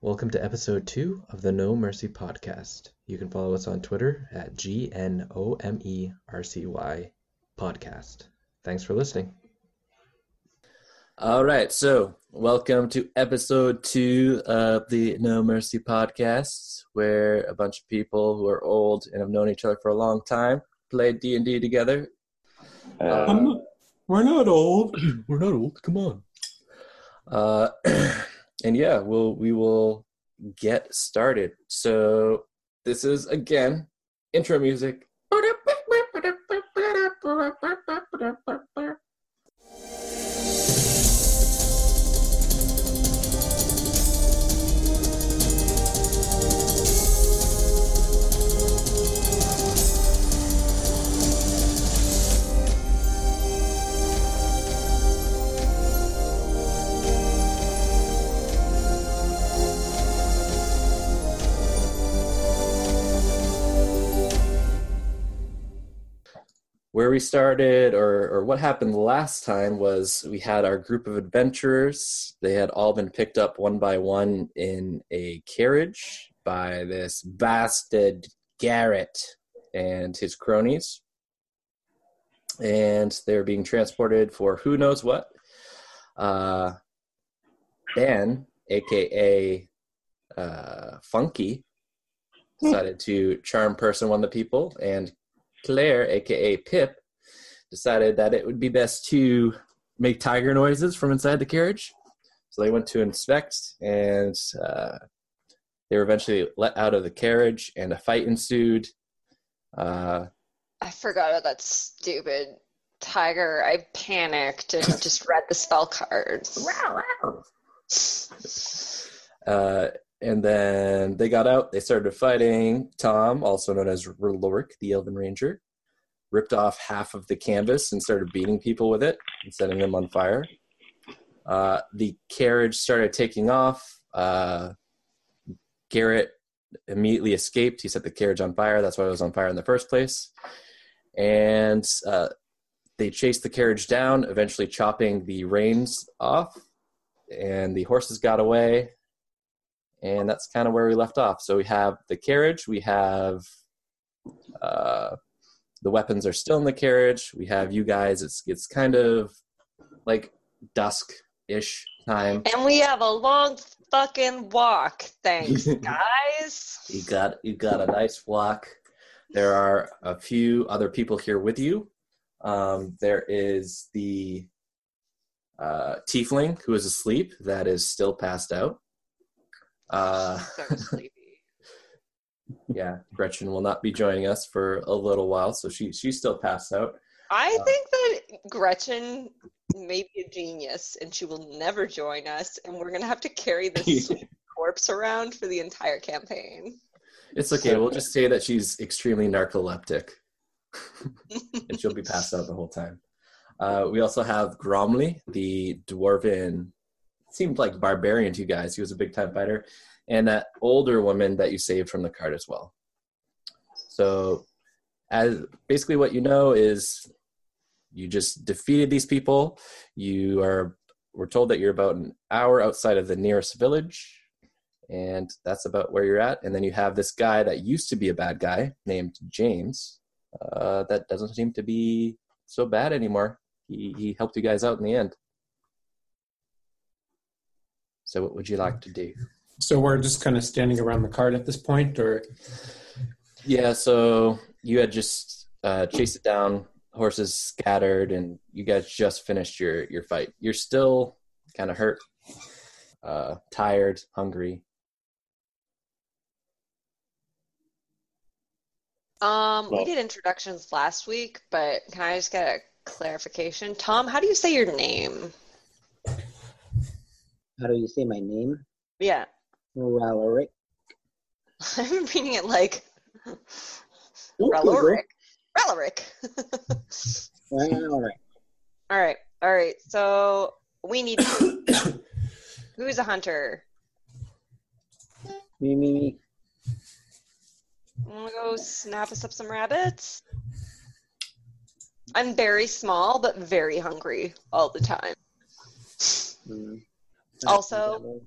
Welcome to episode two of the No Mercy podcast. You can follow us on Twitter at G N O M E R C Y podcast. Thanks for listening. All right, so welcome to episode two of the No Mercy podcast, where a bunch of people who are old and have known each other for a long time play D and D together. Uh, not, we're not old. We're not old. Come on. Uh, and yeah, we'll we will get started. So this is again intro music. We started or, or what happened last time was we had our group of adventurers. They had all been picked up one by one in a carriage by this bastard garrett and his cronies. And they're being transported for who knows what. Uh, ben aka uh, funky decided to charm person one of the people. And Claire, aka Pip, decided that it would be best to make tiger noises from inside the carriage. So they went to inspect, and uh, they were eventually let out of the carriage, and a fight ensued. Uh, I forgot about that stupid tiger. I panicked and just read the spell cards. uh, and then they got out. They started fighting. Tom, also known as Rloric, the Elven Ranger, ripped off half of the canvas and started beating people with it and setting them on fire. Uh, the carriage started taking off. Uh, Garrett immediately escaped. He set the carriage on fire. That's why it was on fire in the first place. And uh, they chased the carriage down, eventually chopping the reins off. And the horses got away and that's kind of where we left off. So we have the carriage, we have uh, the weapons are still in the carriage. We have you guys. It's it's kind of like dusk ish time. And we have a long fucking walk. Thanks, guys. You got you got a nice walk. There are a few other people here with you. Um, there is the uh, tiefling who is asleep that is still passed out. Uh, so sleepy. Yeah, Gretchen will not be joining us for a little while, so she she's still passed out. I Uh, think that Gretchen may be a genius and she will never join us, and we're gonna have to carry this corpse around for the entire campaign. It's okay. We'll just say that she's extremely narcoleptic, and she'll be passed out the whole time. Uh, we also have Gromley, the dwarven, seemed like barbarian to you guys. He was a big time fighter, and that older woman that you saved from the cart as well. So, as basically what you know is, you just defeated these people. You are. We're told that you're about an hour outside of the nearest village and that's about where you're at. And then you have this guy that used to be a bad guy named James. Uh, that doesn't seem to be so bad anymore. He he helped you guys out in the end. So what would you like to do? So we're just kind of standing around the cart at this point, or Yeah, so you had just uh, chased it down. Horses scattered, and you guys just finished your your fight. You're still kind of hurt, uh, tired, hungry. Um, we did introductions last week, but can I just get a clarification? Tom, how do you say your name? How do you say my name? Yeah, Ralaric. I'm reading it like Okay, Raloric. Raloric. Ralaric. all right, all right. So we need who's a hunter? Me, me, me. Wanna go snap us up some rabbits? I'm very small but very hungry all the time. Mm. Also-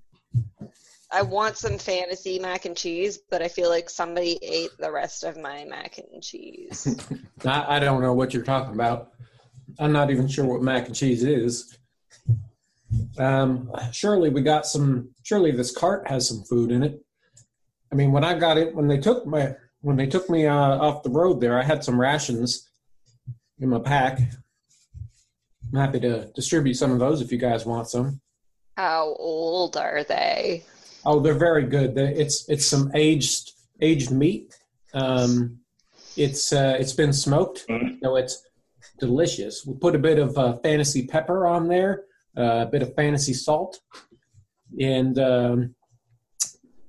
I want some fantasy mac and cheese, but I feel like somebody ate the rest of my mac and cheese. I, I don't know what you're talking about. I'm not even sure what mac and cheese is. Um, surely we got some. Surely this cart has some food in it. I mean, when I got it, when they took my when they took me uh, off the road there, I had some rations in my pack. I'm happy to distribute some of those if you guys want some. How old are they? Oh, they're very good. It's it's some aged aged meat. Um, it's uh, it's been smoked, so it's delicious. We put a bit of uh, fantasy pepper on there, uh, a bit of fantasy salt, and um,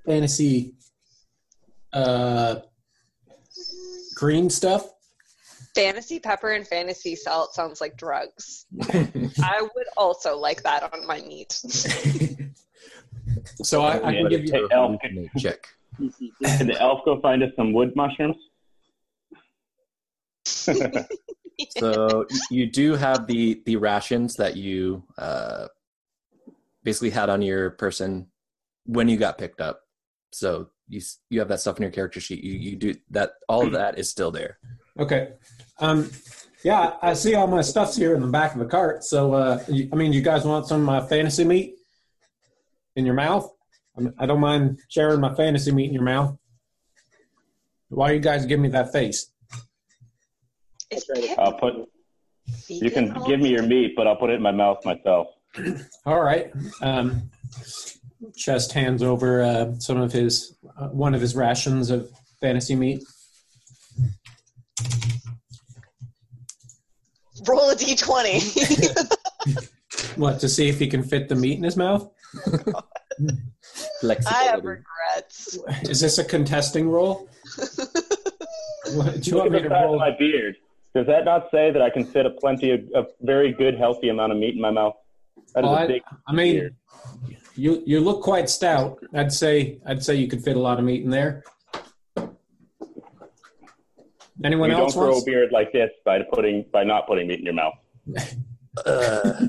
fantasy uh, green stuff. Fantasy pepper and fantasy salt sounds like drugs. I would also like that on my meat. So I, I can give you. Hey, Elf, check. PCP. Can the elf go find us some wood mushrooms? So you do have the the rations that you uh, basically had on your person when you got picked up. So you you have that stuff in your character sheet. You you do that. All of that is still there. Okay. Um, yeah, I see all my stuff's here in the back of the cart. So, uh, you, I mean, you guys want some of my fantasy meat in your mouth? I, mean, I don't mind sharing my fantasy meat in your mouth. Why you guys give me that face? Is That's right. Pip I'll put. You can give me your meat, but I'll put it in my mouth myself. All right. Um, Chest hands over uh, some of his uh, one of his rations of fantasy meat. Roll a d20. What to see if he can fit the meat in his mouth? I have regrets. Is this a contesting roll? What, do you Look want me to roll? my beard. Does that not say that I can fit a plenty of a very good, healthy amount of meat in my mouth? That is Well, a I- big. I mean, beard. you you look quite stout. I'd say I'd say you could fit a lot of meat in there. Anyone you don't else grow wants? a beard like this by putting by not putting meat in your mouth. Uh,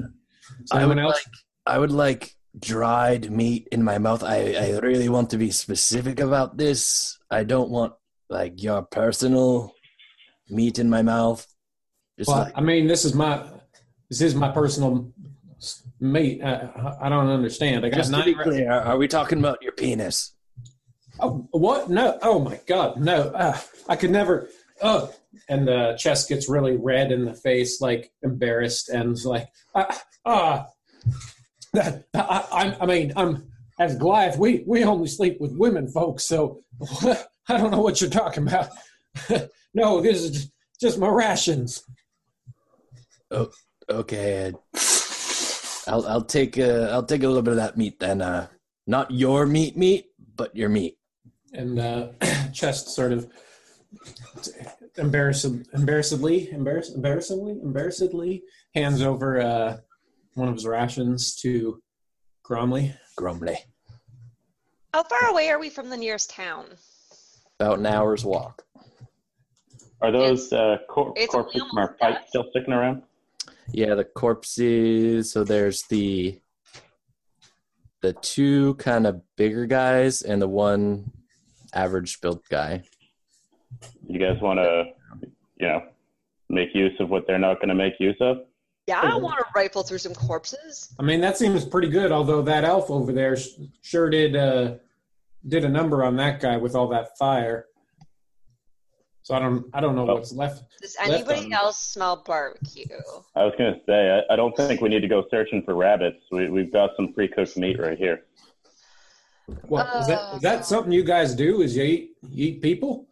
I Anyone would else? like I would like dried meat in my mouth. I, I really want to be specific about this. I don't want like your personal meat in my mouth. Just Well, like, I mean, this is my this is my personal meat. I, I don't understand. I got just to be clear, are we talking about your penis? Oh, what? No. Oh my God, no. Uh, I could never. Oh, and the chest gets really red in the face, like embarrassed, and like, ah, ah. I, I, I mean, I'm as Goliath. We we only sleep with women, folks. So I don't know what you're talking about. no, this is just, my rations. Oh, Okay, I'll I'll take uh, I'll take a little bit of that meat then. Uh, not your meat, meat, but your meat. and uh, chest sort of embarrassed, embarrassedly, embarrass, embarrassedly, embarrassedly hands over uh, one of his rations to Gromley. Grumbly. How far away are we from the nearest town? About an hour's walk. Are those uh, cor- corpses from our fight still sticking around? Yeah, the corpses. So there's the the two kind of bigger guys and the one average built guy. You guys want to, you know, make use of what they're not going to make use of? Yeah, I want to rifle through some corpses. I mean, that seems pretty good. Although that elf over there sh- sure did uh, did a number on that guy with all that fire. So I don't I don't know Oh. what's left. Does anybody on. else smell barbecue? I was going to say, I, I don't think we need to go searching for rabbits. We, we've got some pre-cooked meat right here. What is that? Is that something you guys do? Is you eat you eat people?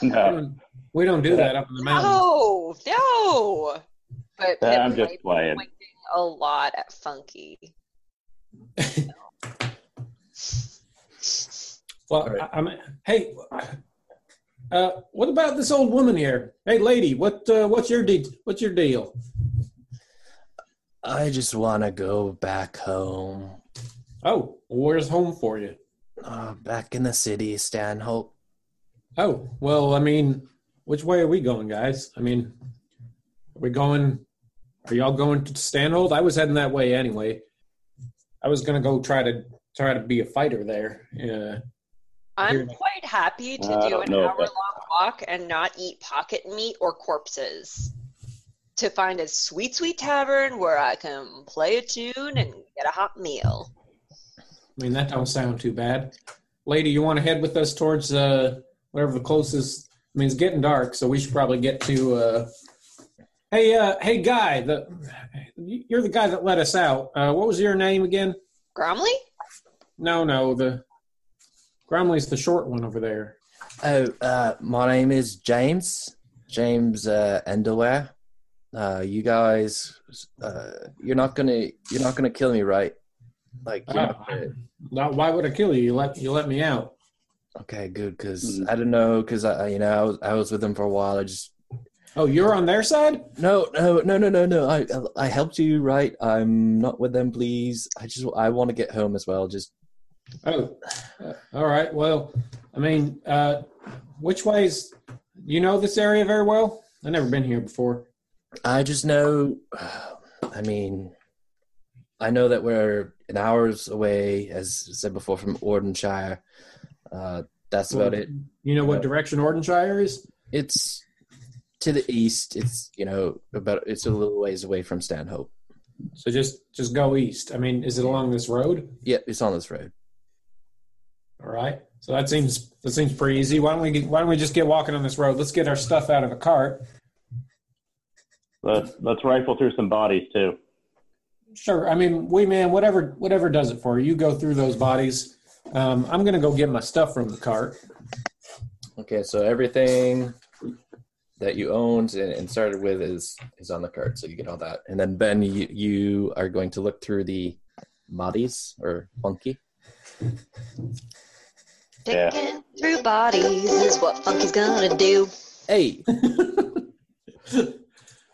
We No, don't, we don't do that up in the mountains. No, no. But I'm just might playing. pointing a lot at Funky. Well, All right. I, I'm. Hey, uh, what about this old woman here? Hey, lady, what uh, what's your de- what's your deal? I just want to go back home. Oh, where's home for you? Uh, back in the city, Stanhope. Oh, well, I mean, which way are we going, guys? I mean, are we going? Are y'all going to Stanhold? I was heading that way anyway. I was gonna go try to try to be a fighter there. Yeah. I'm quite happy to I do an hour that's- long walk and not eat pocket meat or corpses. To find a sweet, sweet tavern where I can play a tune and get a hot meal. I mean, that don't sound too bad. Lady, you want to head with us towards uh, whatever the closest? I mean, it's getting dark, so we should probably get to. Uh, hey, uh, hey, guy, the you're the guy that let us out. Uh, what was your name again? Gromley? No, no, the Gromley's the short one over there. Oh, uh, my name is James. James uh, Endelware. Uh, you guys, uh, you're not gonna, you're not gonna kill me, right? Like, you're not Ah. gonna, Now, why would I kill you? You let you let me out. okay, good, because Mhm. I don't know, because I, you know, I was, I was with them for a while. I just, Oh, you're on their side. no, no, no, no, no, no. I, I helped you, right? I'm not with them, please. I just, I want to get home as well. Just, Oh, uh, all right. Well, I mean, uh, which ways? You know this area very well. I've never been here before. I just know. I mean, I know that we're an hours away, as said before, from Ordenshire. Uh, that's about it. You know what direction Ordenshire is? It's to the east. It's you know about it's a little ways away from Stanhope. So just just go east. I mean, is it along this road? Yep, it's on this road. All right. So that seems that seems pretty easy. Why don't we get, why don't we just get walking on this road? Let's get our stuff out of the cart. Let's let's rifle through some bodies too. Sure. I mean, we man, whatever whatever does it for you. You go through those bodies. Um, I'm gonna go get my stuff from the cart. Okay, so everything that you owned and, and started with is is on the card, so you get all that. And then Ben, you you are going to look through the bodies or funky. Yeah. Through bodies is what Funky's gonna do. Hey.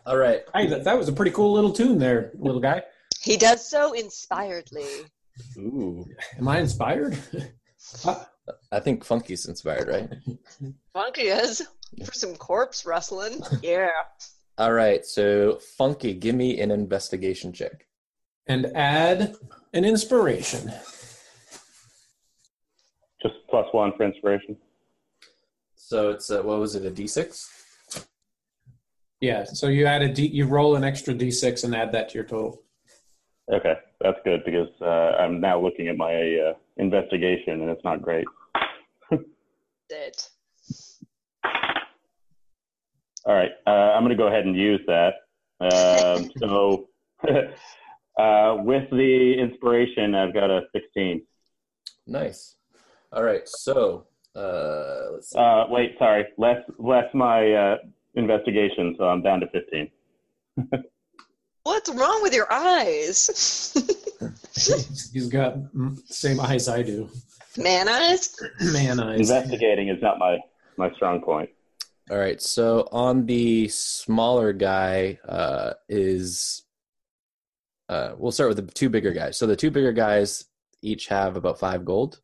all right. Hey, that, that was a pretty cool little tune there, little guy. He does so inspiredly. Ooh. Am I inspired? I uh, think Funky's inspired, right? Funky is for some corpse rustling. Yeah. All right, so Funky, give me an investigation check. and add an inspiration. Just plus one for inspiration. So it's uh, what was it, a D6? Yeah. So you add a D, you roll an extra D6 and add that to your total. Okay, that's good because uh, I'm now looking at my uh, investigation and it's not great. It. All right, uh, I'm going to go ahead and use that. Um, so, uh, with the inspiration, I've got a 16. Nice. All right, so uh, let's see. Uh, wait, sorry, less less my uh, investigation, so I'm down to 15. What's wrong with your eyes? He's got mm, same eyes I do. Man eyes? Man eyes. Investigating is not my my strong point. All right, so on the smaller guy uh, is. Uh, we'll start with the two bigger guys. So the two bigger guys each have about five gold.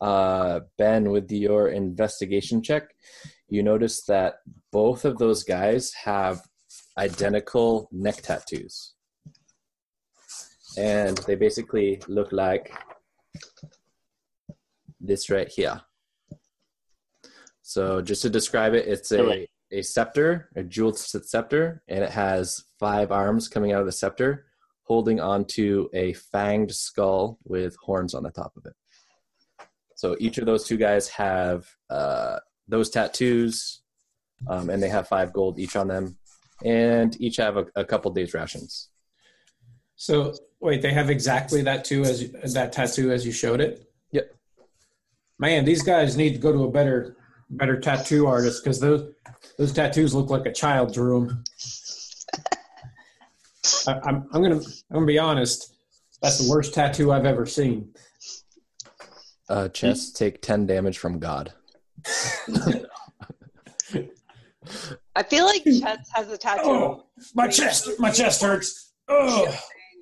Uh, ben, with your investigation check, you notice that both of those guys have identical neck tattoos. And they basically look like this right here. So just to describe it, it's a, a scepter, a jeweled scepter, and it has five arms coming out of the scepter, holding onto a fanged skull with horns on the top of it. So each of those two guys have uh, those tattoos, um, and they have five gold each on them, and each have a, a couple days rations. So wait, they have exactly that too as that tattoo as you showed it. Yep. Man, these guys need to go to a better better tattoo artist because those those tattoos look like a child drew them. I, I'm I'm gonna I'm gonna be honest. That's the worst tattoo I've ever seen. Uh, chest take ten damage from God. I feel like Chet has a tattoo Oh, my chest, my chest hurts. Oh.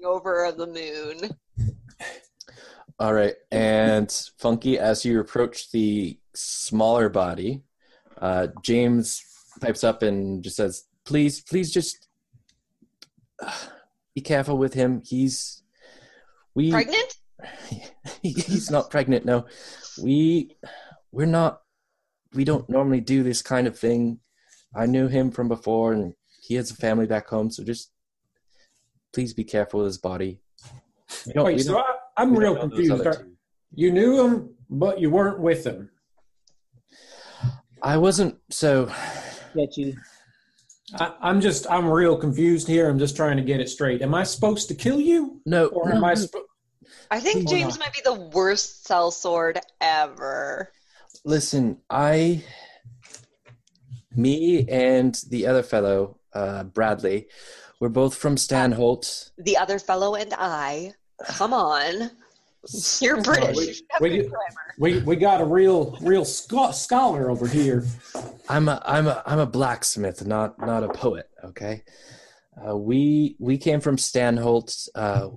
over the moon. All right, and Funky, as you approach the smaller body, uh, James pipes up and just says, "Please, please, just uh, be careful with him. He's we Pregnant? he's not pregnant. No, we we're not. We don't normally do this kind of thing. I knew him from before, and he has a family back home. So just please be careful with his body. We don't- Wait, we so don't- I, I'm we real don't know those confused. Are- You knew him, but you weren't with him. I wasn't so. Get you. I, I'm just, I'm real confused here. I'm just trying to get it straight. Am I supposed to kill you, No, or no, am I? no. Sp- I think James might be the worst sellsword ever. Listen, I, me and the other fellow, uh, Bradley, we're both from Stanholt. The other fellow and I. Come on. You're British. we- You should have we- we we got a real, real scholar over here. I'm a I'm a I'm a blacksmith, not not a poet. Okay, uh, we we came from Stanholt. Uh,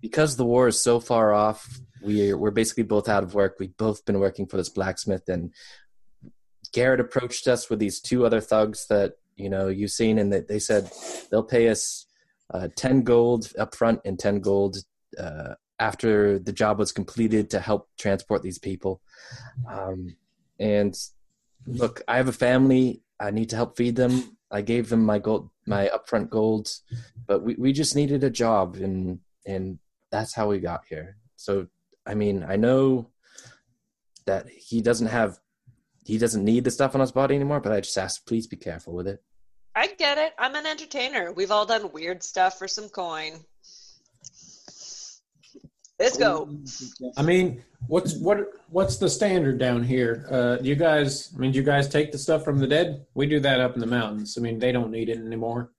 because the war is so far off, we we're basically both out of work. We've both been working for this blacksmith, and Garrett approached us with these two other thugs that you know you've seen, and that they said they'll pay us uh, ten gold up front and ten gold uh, after the job was completed to help transport these people. Um, and look, I have a family. I need to help feed them. I gave them my gold, my upfront gold, but we, we just needed a job, and and that's how we got here. So, I mean, I know that he doesn't have, he doesn't need the stuff on his body anymore. But I just ask, please be careful with it. I get it. I'm an entertainer. We've all done weird stuff for some coin. Let's go. I mean, what's what what's the standard down here? Uh, do you guys, I mean, do you guys take the stuff from the dead? We do that up in the mountains. I mean, they don't need it anymore.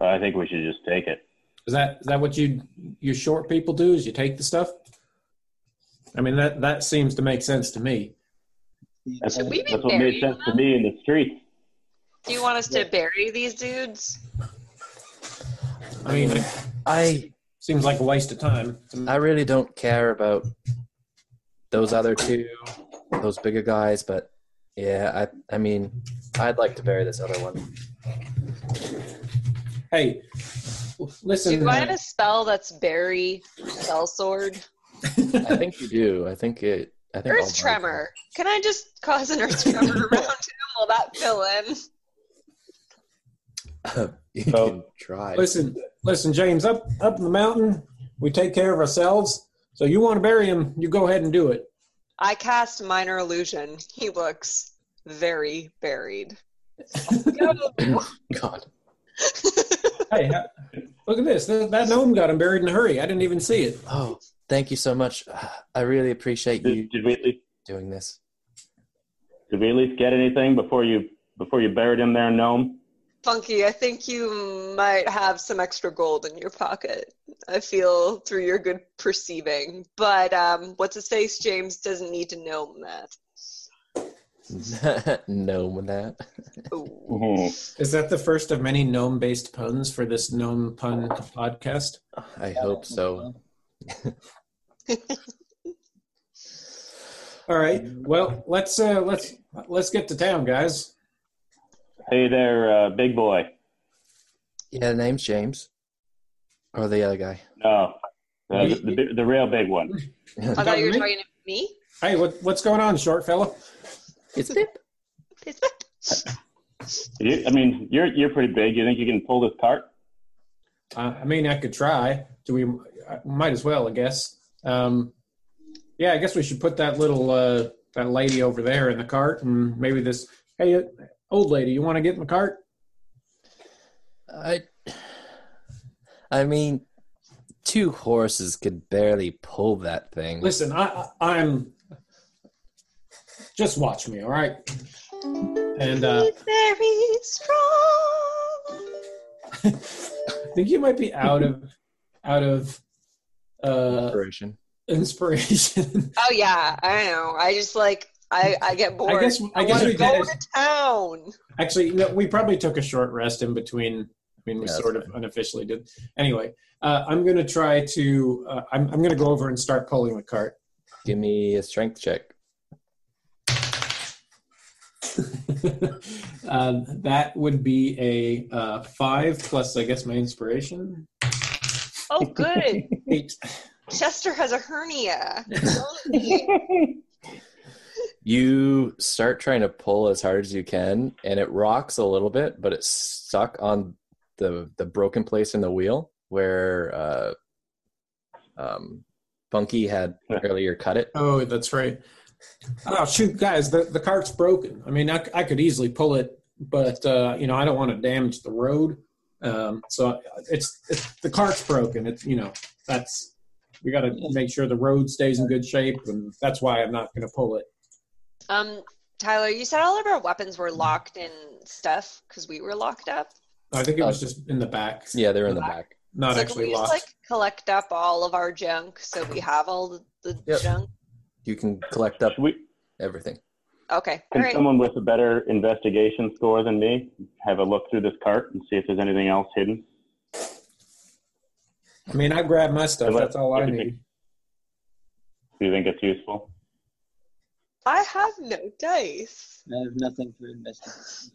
I think we should just take it. Is that is that what you you short people do? Is you take the stuff? I mean, that that seems to make sense to me. That's, we that's what made burying sense to me in the streets. Do you want us to bury these dudes? I mean, I seems like a waste of time. I really don't care about those other two, those bigger guys, but yeah, I I mean, I'd like to bury this other one. Hey, listen. Do I have uh, a spell that's bury spell sword? I think you do. I think it. I think all Earth tremor. Can I just cause an earth tremor around him? Will that fill in? Have. you So- can try. listen, listen, James. Up up in the mountain, we take care of ourselves. So you want to bury him? You go ahead and do it. I cast minor illusion. He looks very buried. God. Hey, look at this. That, that gnome got him buried in a hurry. I didn't even see it. Oh, thank you so much. I really appreciate you Did, did least doing this. did we at least get anything before you before you buried him there, gnome? Funky, I think you might have some extra gold in your pocket. I feel through your good perceiving. But um, what's his face? James doesn't need to know that. no, with that. That the first of many gnome-based puns for this gnome pun podcast? I hope so. All right. Well, let's uh, let's let's get to town, guys. Hey there, uh, big boy. Yeah, the name's James. Or the other guy. No, uh, the, the, the real big one. I thought you were talking to me. Hey, what what's going on, short fella? It's Pip. You, I mean, you're you're pretty big. You think you can pull this cart? Uh, I mean, I could try. Do we? I might as well, I guess. Um, yeah, I guess we should put that little uh, that lady over there in the cart, and maybe this. Hey, old lady, you want to get in the cart? I I mean two horses could barely pull that thing. Listen, I, I I'm. Just watch me, all right? And uh, very strong. I think you might be out of out of uh, Inspiration. inspiration. Oh yeah, I know. I just like I I get bored. I guess I guess we to go did. to town. Actually, no, we probably took a short rest in between. I mean, we Yeah, sort of unofficially did. Anyway, uh, I'm going to try to. Uh, I'm, I'm going to go over and start pulling the cart. Give me a strength check. uh, that would be a uh, five plus, I guess, my inspiration. Oh, good. Eight. Chester has a hernia. You start trying to pull as hard as you can, and it rocks a little bit, but it's stuck on the the broken place in the wheel where uh, um, Funky had earlier cut it. Oh, that's right. Oh shoot, guys, the the cart's broken. I mean, I, I could easily pull it, but uh, you know, I don't want to damage the road. Um, so it's, it's the cart's broken. It's you know, that's we got to make sure the road stays in good shape, and that's why I'm not going to pull it. Um, Tyler, you said all of our weapons were locked in stuff because we were locked up. I think it was just in the back, Yeah, they're in the back. not so can actually we just locked. like collect up all of our junk so we have all the, the Yep. junk? You can collect up we, everything. Okay. All can right. someone with a better investigation score than me have a look through this cart and see if there's anything else hidden? I mean, I grabbed my stuff. That's all I need. Do you think it's useful? I have no dice. I have nothing for investigation.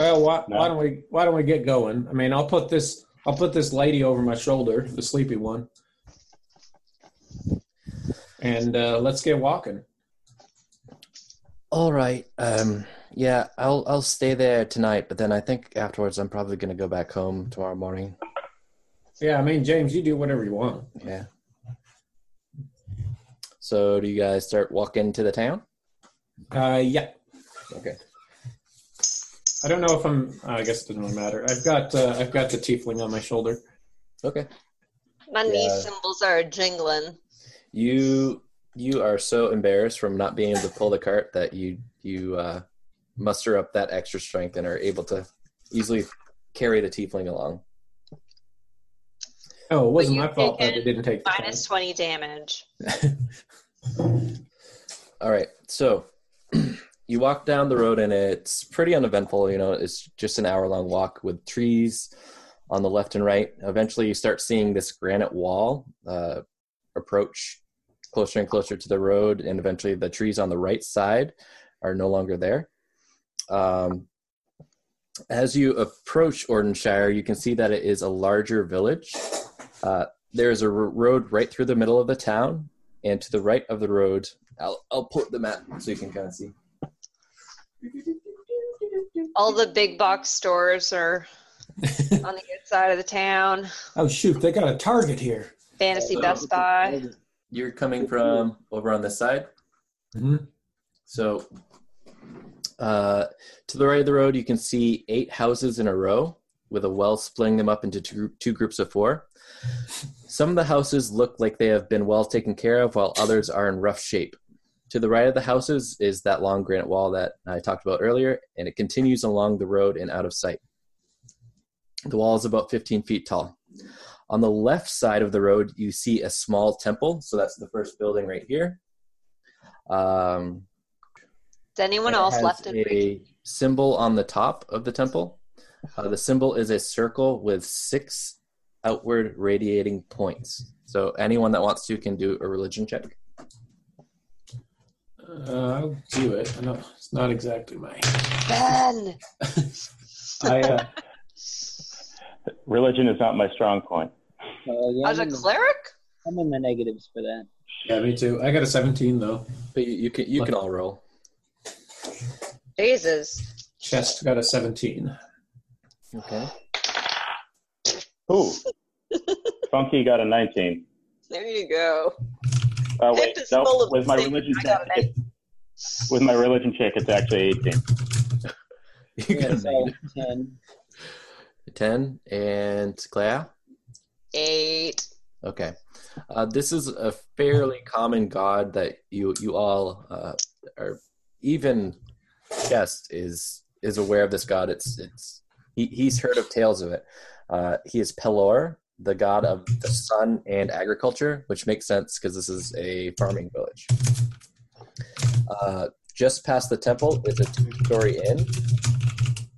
Well, why, No. why don't we why don't we get going? I mean, I'll put this I'll put this lady over my shoulder, the sleepy one, and uh, let's get walking. All right. Um, yeah, I'll I'll stay there tonight, but then I think afterwards I'm probably gonna go back home tomorrow morning. Yeah, I mean, James, you do whatever you want. Yeah. So do you guys start walking to the town? Uh, yeah, Okay. I don't know if I'm. I guess it doesn't really matter. I've got uh, I've got the tiefling on my shoulder. Okay. My Yeah. knee cymbals are jingling. You you are so embarrassed from not being able to pull the cart that you you uh, muster up that extra strength and are able to easily carry the tiefling along. Oh, it wasn't my fault that it didn't take the Minus 20 damage. All right. So you walk down the road and it's pretty uneventful. You know, it's just an hour long walk with trees on the left and right. Eventually, you start seeing this granite wall uh, approach closer and closer to the road, and eventually, the trees on the right side are no longer there. Um, as you approach Ordenshire, you can see that it is a larger village. Uh, there is a r- road right through the middle of the town, and to the right of the road, I'll I'll put the map so you can kind of see. All the big box stores are on the good side of the town. oh shoot, they got a target here. Fantasy Best Buy. You're coming from over on this side. Mhm. So, uh, to the right of the road, you can see eight houses in a row with a well splitting them up into two, two groups of four. Some of the houses look like they have been well taken care of, while others are in rough shape. To the right of the houses is that long granite wall that I talked about earlier, and it continues along the road and out of sight. The wall is about 15 feet tall. On the left side of the road, you see a small temple. So that's the first building right here. Um, Is anyone else has left in a symbol on the top of the temple. Uh, the symbol is a circle with six outward radiating points. So anyone that wants to can do a religion check. Uh, I'll do it. I know it's not exactly my. Ben? I uh, Religion is not my strong point. Uh, yeah, As a I'm, in cleric? I'm in the negatives for that. yeah, me too. I got a 17 though. But you, you can you can all roll. Jesus. Chest got a 17. Okay. Ooh. Funky got a 19. There you go. Oh, And wait. No, with my religion check, it, with my religion check, it's actually 18. You Yeah, got so a 10. ten and Claire? Eight. Okay. Uh, this is a fairly common god that you you all uh, are even guest is is aware of this god. It's it's he, he's heard of tales of it. Uh, he is Pelor, the god of the sun and agriculture, which makes sense because this is a farming village. Uh, just past the temple is a two-story inn.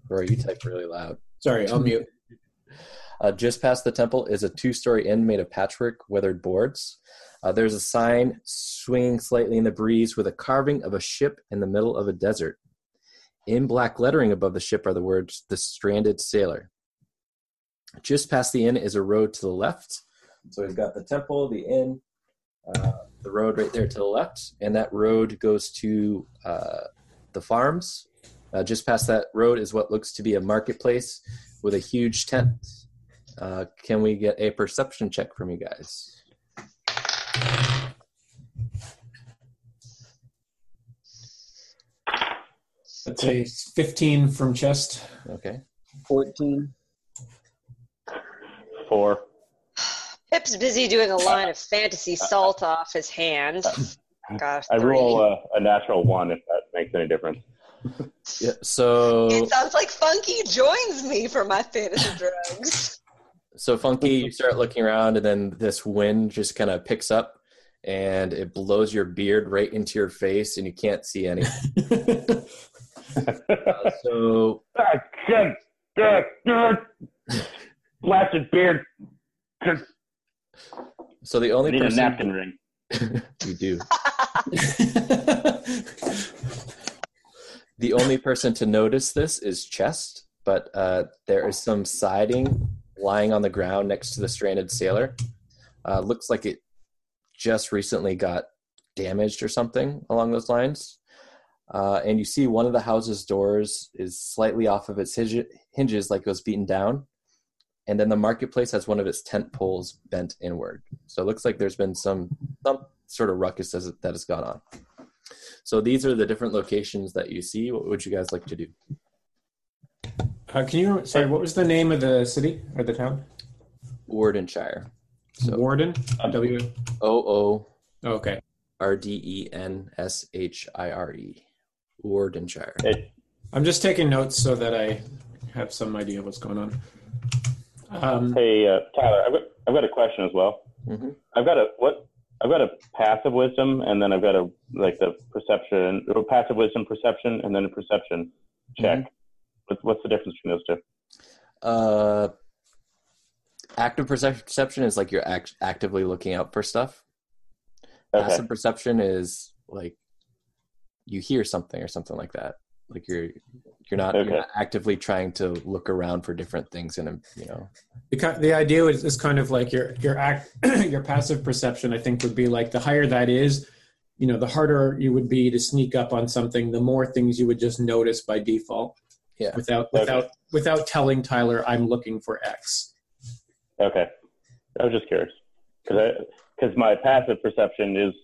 Or you type really loud. Sorry, I'll mute. Uh, just past the temple is a two story inn made of patchwork weathered boards. Uh, there's a sign swinging slightly in the breeze with a carving of a ship in the middle of a desert. In black lettering above the ship are the words "The Stranded Sailor." Just past the inn is a road to the left. So we've got the temple, the inn, uh, the road right there to the left, and that road goes to uh, the farms. Uh, just past that road is what looks to be a marketplace with a huge tent. Uh, can we get a perception check from you guys? Let's say 15 from chest. Okay. 14. Four. Pip's busy doing a line of fantasy salt off his hand. Gosh, I three. roll a, a natural one if that makes any difference. Yeah. So It sounds like Funky joins me for my fantasy drugs. So funky, you start looking around, and then this wind just kind of picks up, and it blows your beard right into your face, and you can't see anything. Uh, so. Blasted beard. So the I only need a person napkin ring. you do. The only person to notice this is Chest, but uh, there is some siding lying on the ground next to the stranded sailor. Uh, looks like it just recently got damaged or something along those lines. Uh, and you see one of the house's doors is slightly off of its hinges, like it was beaten down. And then the marketplace has one of its tent poles bent inward. So it looks like there's been some some sort of ruckus as- that has gone on. So these are the different locations that you see. What would you guys like to do? Uh, can you, sorry, what was the name of the city or the town? Wordenshire. So Warden? W. O O Okay. R D E N S H I R E. Wordenshire. It, I'm just taking notes so that I have some idea what's going on. Um, hey, uh, Tyler, I've got, I've got a question as well. hmm I've got a what? I've got a passive wisdom, and then I've got a like the perception, or passive wisdom perception, and then a perception check. What's, what's the difference between those two? Uh, active perception is like you're act- actively looking out for stuff. Okay. Passive perception is like you hear something or something like that. Like you're you're not, Okay. you're not actively trying to look around for different things in a you know the, the idea is, is kind of like your your act your passive perception i think would be like the higher that is you know the harder you would be to sneak up on something the more things you would just notice by default Yeah. without Okay. without without telling tyler i'm looking for x Okay, I was just curious because I because my passive perception is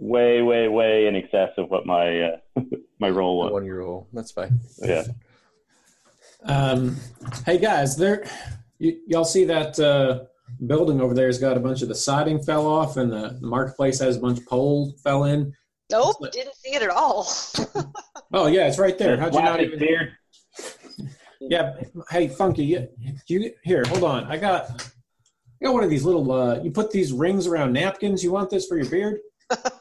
way, way, way in excess of what my uh, my roll was. one year old. That's fine. Yeah. um, hey guys there y- y'all see that uh, building over there has got a bunch of the siding fell off and the, the marketplace has a bunch of pole fell in Nope, didn't see it at all. oh yeah it's right there how'd you not even beard. Yeah. Hey, Funky, you, you here? Hold on. I got, I got one of these little. Uh, you put these rings around napkins. You want this for your beard?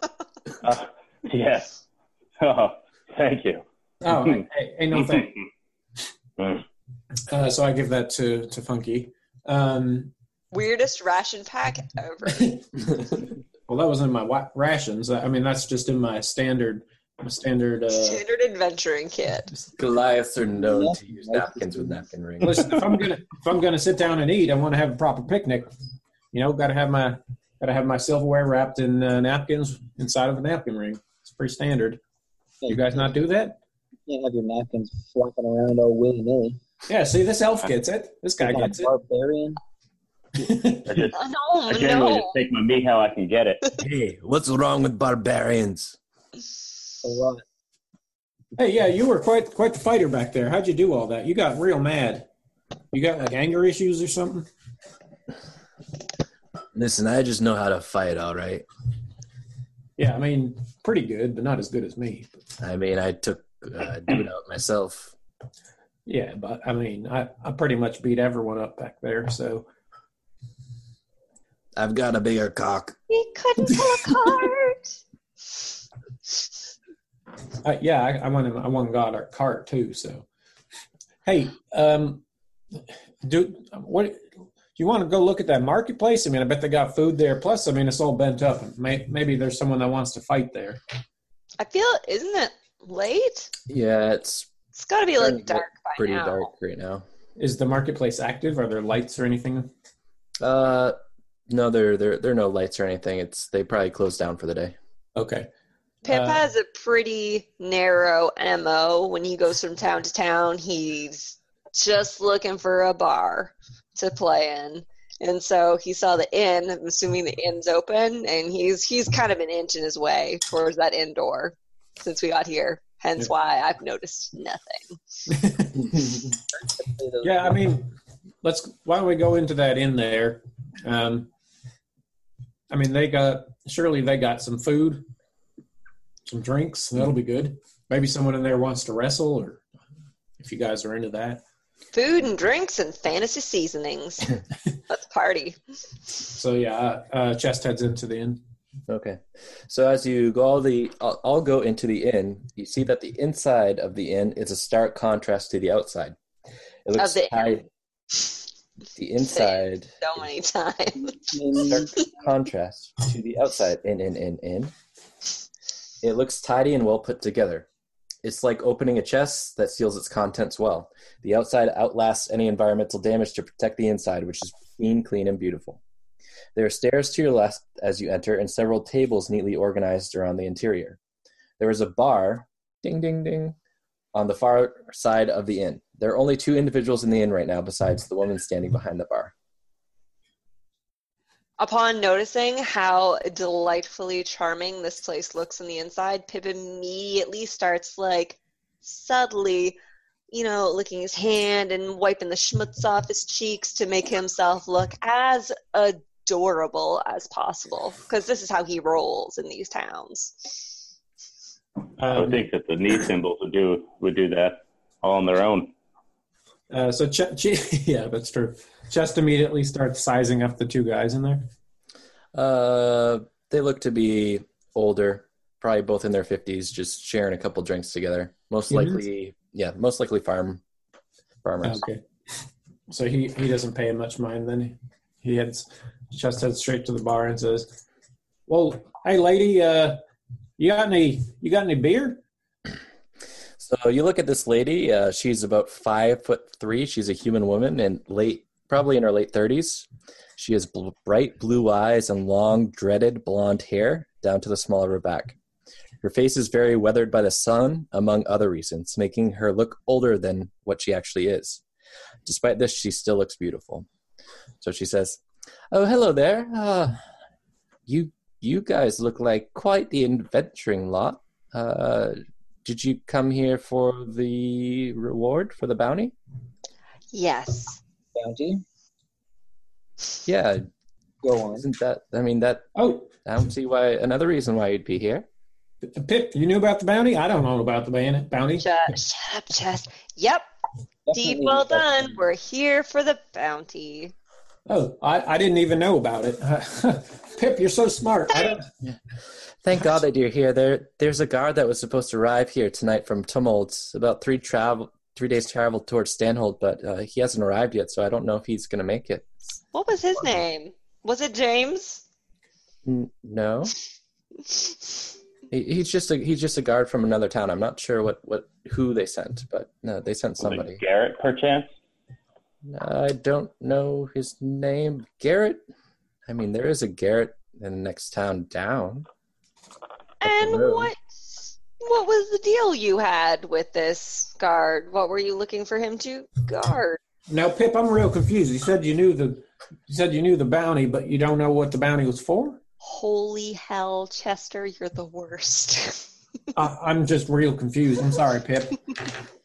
Uh, yes. Oh, thank you. Oh, hey, hey, hey, no thank. Uh, so I give that to to Funky. Um, Weirdest ration pack ever. well, that was in my wa- rations. I mean, that's just in my standard, my standard. Uh, Standard adventuring kit. Goliaths are known to use napkins with napkin rings. listen, if I'm gonna if I'm gonna sit down and eat, I want to have a proper picnic. You know, got to have my got to have my silverware wrapped in uh, napkins inside of a napkin ring. It's pretty standard. You guys not do that? You can't have your napkins flopping around all willy nilly. Yeah, see, this elf gets it. This guy Kind of gets it. barbarian. I just Oh, no, I generally no. just take my meat how I can get it. hey, what's wrong with barbarians? A lot. Hey, yeah, you were quite quite the fighter back there. How'd you do all that? You got real mad. You got like anger issues or something? Listen, I just know how to fight, all right. Yeah, I mean, pretty good, but not as good as me. I mean, I took uh, dude out myself. Yeah, but I mean, I, I pretty much beat everyone up back there. So I've got a bigger cock. He couldn't pull a cart. uh, yeah, I, I won him. I won God our cart too. So hey, um, do what? You want to go look at that marketplace? I mean, I bet they got food there. Plus, I mean, it's all bent up. May, maybe there's someone that wants to fight there. I feel isn't it late? Yeah, it's It's got to be like dark by now. pretty now. dark right now. Is the marketplace active? Are there lights or anything? Uh, no, there there there are no lights or anything. It's they probably closed down for the day. Okay. Pip Uh, has a pretty narrow MO when he goes from town to town. He's just looking for a bar to play in. And so he saw the inn, I'm assuming the inn's open, and he's he's kind of an inch in his way towards that inn door since we got here. Hence Yeah. why I've noticed nothing. Yeah, I mean, let's. Why don't we go into that in there? Um, I mean, they got surely they got some food, some drinks. That'll be good. Maybe someone in there wants to wrestle, or if you guys are into that. Food and drinks and fantasy seasonings. Let's party. So yeah, uh, uh, chest heads into the inn. Okay, so as you go all the, I'll, I'll go into the inn. You see that the inside of the inn is a stark contrast to the outside. It looks the inn. The inside So many times. stark contrast to the outside. In in in in. It looks tidy and well put together. It's like opening a chest that seals its contents well. The outside outlasts any environmental damage to protect the inside, which is clean, clean, and beautiful. There are stairs to your left as you enter, and several tables neatly organized around the interior. There is a bar, ding, ding, ding, on the far side of the inn. There are only two individuals in the inn right now, besides the woman standing behind the bar. Upon noticing how delightfully charming this place looks on the inside, Pip immediately starts like subtly, you know, licking his hand and wiping the schmutz off his cheeks to make himself look as adorable as possible. Because this is how he rolls in these towns. I would Um, think that the knee cymbals would do would do that all on their own. Uh, so Ch- Ch- yeah, that's true. Chest immediately starts sizing up the two guys in there. Uh, they look to be older, probably both in their fifties, just sharing a couple drinks together. Most Humans? likely, yeah, most likely farm farmers. Okay. So he, he doesn't pay much mind then. He heads Chest heads straight to the bar and says, Well, hey lady, uh you got any you got any beer? So you look at this lady. Uh, she's about five foot three. She's a human woman and late, probably in her late thirties. She has bl- bright blue eyes and long, dreaded blonde hair down to the small of her back. Her face is very weathered by the sun, among other reasons, making her look older than what she actually is. Despite this, she still looks beautiful. So she says, "Oh, hello there. Uh, you you guys look like quite the adventuring lot. Uh, did you come here for the reward for the bounty? Yes. Bounty. Yeah, Go on. isn't that? I mean, that Oh, I don't see why. Another reason why you'd be here. Pip, you knew about the bounty? I don't know about the ban- bounty. Shut, shut up, Chess. Yep. Deed Definitely well definitely. done. We're here for the bounty. Oh, I, I didn't even know about it. Pip, you're so smart. I don't, Thank God that you're here. There, there's a guard that was supposed to arrive here tonight from Tumult, about three travel, three days travel towards Stanhold, but uh, he hasn't arrived yet, so I don't know if he's gonna make it. What was his name? Was it James? N- no, he, he's just a he's just a guard from another town. I'm not sure what what who they sent, but no, they sent somebody. Garrett, perchance. I don't know his name. Garrett. I mean, there is a Garrett in the next town down. And what what was the deal you had with this guard? What were you looking for him to guard? now, Pip, I'm real confused. You said you knew the you said you knew the bounty, but you don't know what the bounty was for. Holy hell, Chester, you're the worst. I, I'm just real confused. I'm sorry, Pip.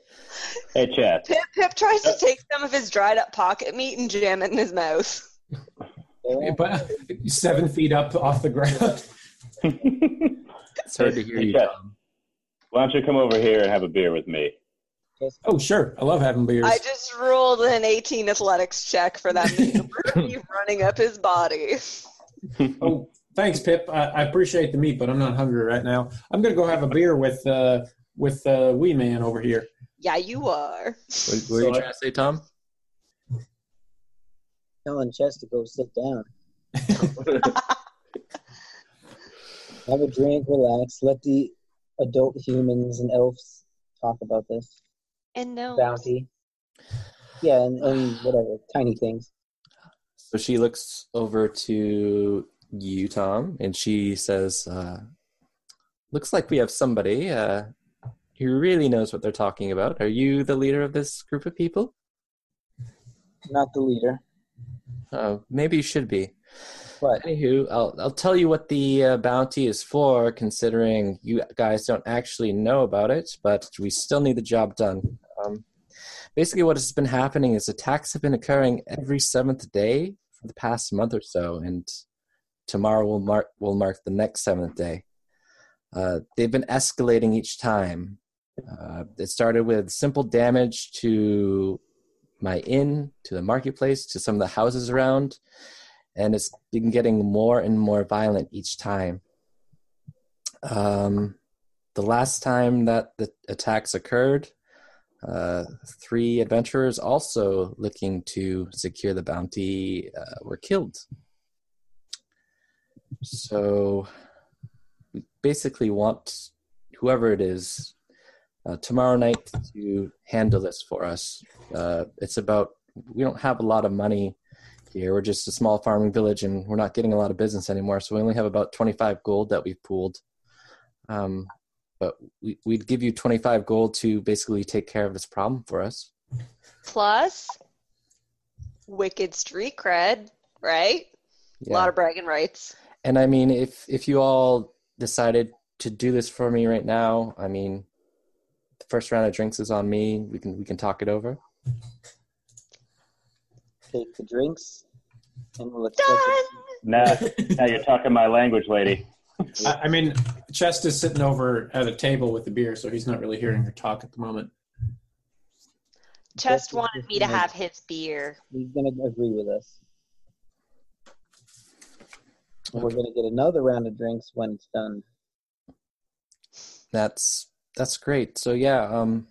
Hey, Chad. Pip Pip tries to take some of his dried up pocket meat and jam it in his mouth. But seven feet up off the ground. It's hard to hear Hey, you, Chad. Tom. Why don't you come over here and have a beer with me? Oh, sure. I love having beers. I just rolled an 18 athletics check for that meat really running up his body. Oh, thanks, Pip. I, I appreciate the meat, but I'm not hungry right now. I'm gonna go have a beer with uh, with uh, Wee Man over here. Yeah, you are. What, what were you So I- trying to say, Tom? Telling Chess to go sit down. Have a drink, relax, let the adult humans and elves talk about this And no. bounty. Yeah, and, and whatever, tiny things. So she looks over to you, Tom, and she says, uh, "Looks like we have somebody uh, who really knows what they're talking about. Are you the leader of this group of people? Not the leader, Oh, maybe you should be. but Anywho, I'll I'll tell you what the uh, bounty is for, considering you guys don't actually know about it, but we still need the job done. Um, basically, what has been happening is attacks have been occurring every seventh day for the past month or so, and tomorrow will mark will mark the next seventh day. Uh, they've been escalating each time. Uh, it started with simple damage to my inn, to the marketplace, to some of the houses around and it's been getting more and more violent each time. Um, the last time that the attacks occurred, uh, three adventurers also looking to secure the bounty uh, were killed. So we basically want whoever it is uh, tomorrow night to handle this for us. Uh, it's about, we don't have a lot of money here. We're just a small farming village, and we're not getting a lot of business anymore. So we only have about 25 gold that we've pooled. Um, but we, we'd give you 25 gold to basically take care of this problem for us. Plus, wicked street cred, right? A lot of bragging rights. and I mean, if if you all decided to do this for me right now, I mean, the first round of drinks is on me. We can we can talk it over. take the drinks and we'll Done! Now, now you're talking my language, lady. I, I mean, Chest is sitting over at a table with the beer, so he's not really hearing her talk at the moment. Chest wanted me to have his beer. He's going to agree with us. And We're going to get another round of drinks when it's done. That's that's great. So yeah, um,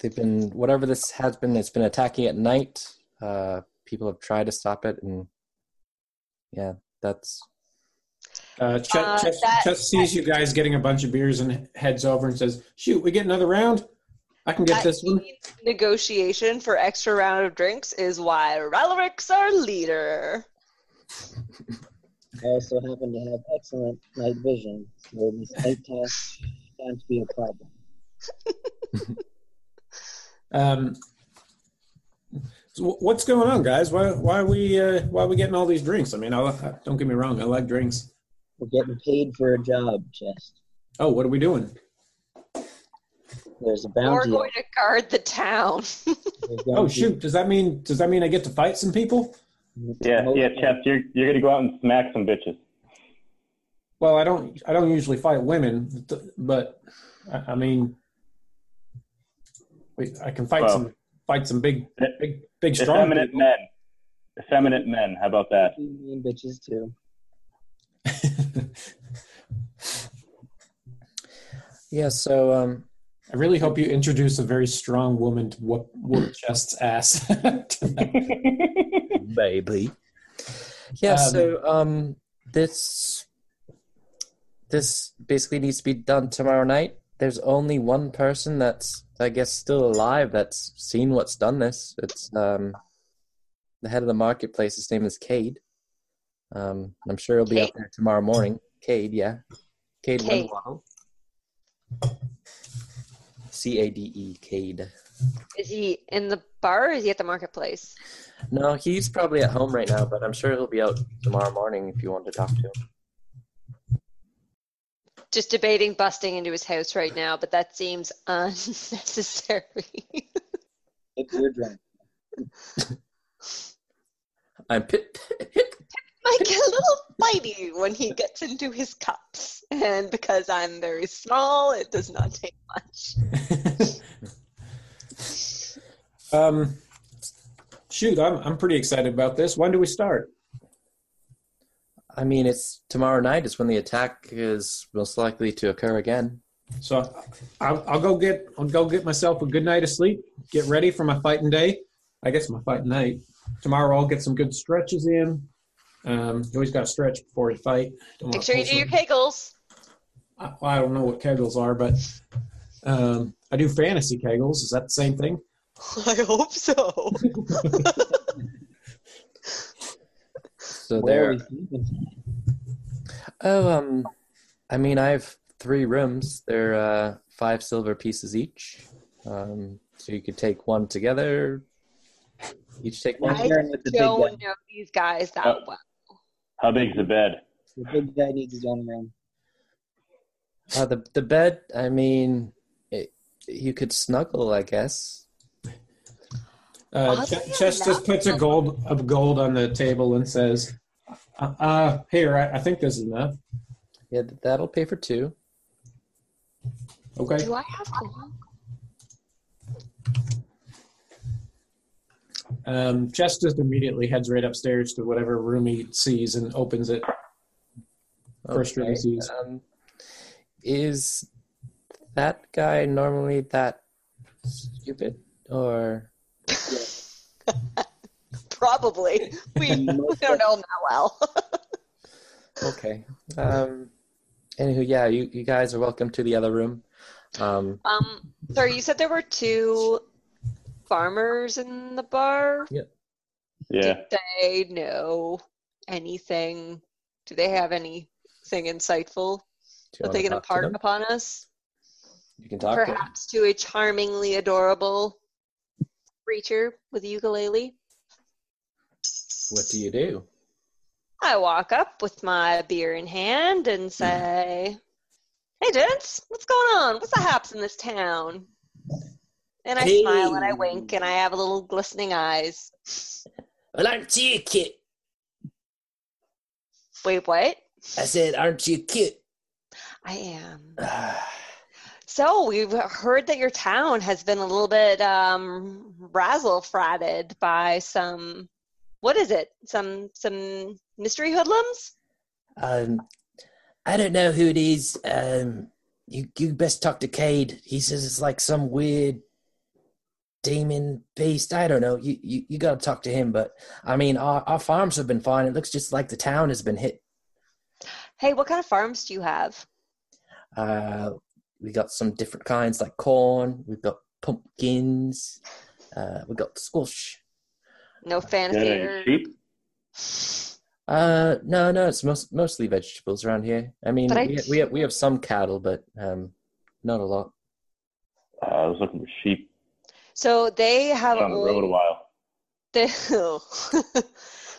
they've been whatever this has been. It's been attacking at night. Uh, people have tried to stop it, and yeah, that's Uh, Ch- Uh, Chest, that- Chest sees you guys getting a bunch of beers and heads over and says, "Shoot, we get another round. I can get this one." Negotiation for extra round of drinks is why Ralric's our leader. I also happen to have excellent night vision, so this night task can't be a problem. Um, so what's going on, guys? Why why are we uh, why are we getting all these drinks? I mean, I, I- don't get me wrong, I like drinks. We're getting paid for a job, Chest. Oh, what are we doing? There's a bounty. We're going to guard the town. Oh shoot! Does that mean does that mean I get to fight some people? Yeah, yeah, Chef, you're you're gonna go out and smack some bitches. Well, I don't I don't usually fight women, but I, I mean, I can fight Well, some fight some big big big strong Effeminate people. men. Effeminate men. How about that? mean bitches too. yeah. So um, I really hope you introduce a very strong woman to whoop whoop Chest's ass. baby. Yeah, Um, so um this this basically needs to be done tomorrow night. There's only one person that's I guess still alive that's seen what's done this. It's um the head of the marketplace, his name is Cade. Um I'm sure he'll be up there tomorrow morning. Cade, yeah. Cade Cade. C A D E Cade. is he in the bar or is he at the marketplace? No, he's probably at home right now, but I'm sure he'll be out tomorrow morning if you want to talk to him. Just debating busting into his house right now, but that seems unnecessary. If you're drunk. I'm pit. I get a little bitey when he gets into his cups, and because I'm very small, it does not take much. um, shoot, I'm I'm pretty excited about this. When do we start? I mean, it's tomorrow night is when the attack is most likely to occur again. So I'll, I'll go get I'll go get myself a good night of sleep. Get ready for my fighting day. I guess my fighting night. Tomorrow I'll get some good stretches in. Um, you always got to stretch before you fight. Don't Make sure you do your kegels. I, I don't know what kegels are, but um, I do fantasy kegels. Is that the same thing? I hope so. So Where there. we? Oh, um, I mean, I have three rooms. They're uh, five silver pieces each. Um, so you could take one together. Each take one. I with big don't guy. know these guys that Uh, well. How big's the bed? The big guy needs his own room. Uh, the the bed. I mean, it, you could snuggle, I guess. Uh, Ch- Chess just puts a gold of gold on the table and says, uh, uh here, I, I think this is enough. Yeah, that'll pay for two. Okay. Do I have gold? Um, Chess just immediately heads right upstairs to whatever room he sees and opens it. First room he sees. Um, is that guy normally that stupid, or Probably. We, we don't know him that well. okay? Um, anywho, yeah, you you guys are welcome to the other room. Um, um, sorry, you said there were two farmers in the bar. Yeah. Yeah. Did they know anything? Do they have anything insightful do that they wanna can impart upon us? You can talk. to them. Perhaps to a charmingly adorable creature with a ukulele. What do you do? I walk up with my beer in hand and hmm. say, Hey, gents, what's going on? What's the haps in this town? And I Hey. smile and I wink and I have a little glistening eyes. Well, aren't you cute? Wait, what? I said, aren't you cute? I am. So we've heard that your town has been a little bit um, razzle fratted by some. What is it? Some some mystery hoodlums? um, I don't know who it is. Um, you you best talk to Cade. He says it's like some weird demon beast. I don't know. You you, you got to talk to him. But I mean, our our farms have been fine. It looks just like the town has been hit. Hey, what kind of farms do you have? Uh, we got some different kinds like corn. We've got pumpkins. Uh, we got squash. No Got fancy. any sheep? Uh, no, no, it's most, mostly vegetables around here. I mean, But I- we, we have we have some cattle, but um, not a lot. Uh, I was looking for sheep. So they have Been on the road a only- while. They,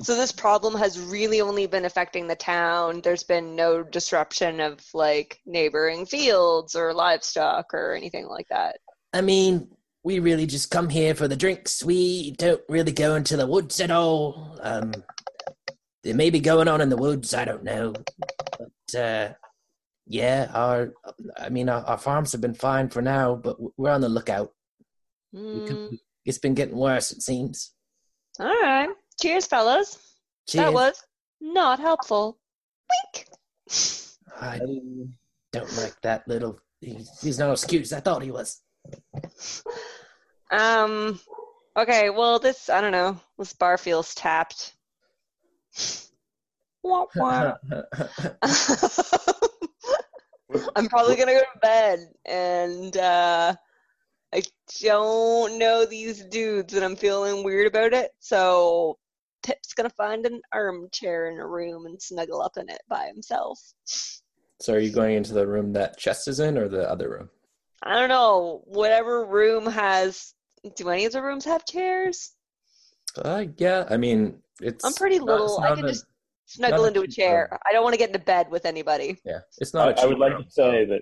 so this problem has really only been affecting the town. There's been no disruption of like neighboring fields or livestock or anything like that. I mean, we really just come here for the drinks. We don't really go into the woods at all. Um, there may be going on in the woods. I don't know, but uh, yeah, our I mean, our, our farms have been fine for now, but we're on the lookout. Mm, It's been getting worse, it seems. all right. Cheers, fellas. Cheers. That was not helpful. Wink. I don't like that little. He's, he's no excuse. I thought he was. Um. Okay. Well, this I don't know. This bar feels tapped. Wah, wah. I'm probably gonna go to bed, and uh, I don't know these dudes, and I'm feeling weird about it. So Pip's gonna find an armchair in a room and snuggle up in it by himself. So, are you going into the room that Chest is in, or the other room? I don't know. Whatever room has. Do any of the rooms have chairs? Uh, yeah. I mean, it's. I'm pretty not- little. I can a- just snuggle not a into a cheap chair. I don't want to get into bed with anybody. Yeah, it's not. a I, I would cheap like room, to say that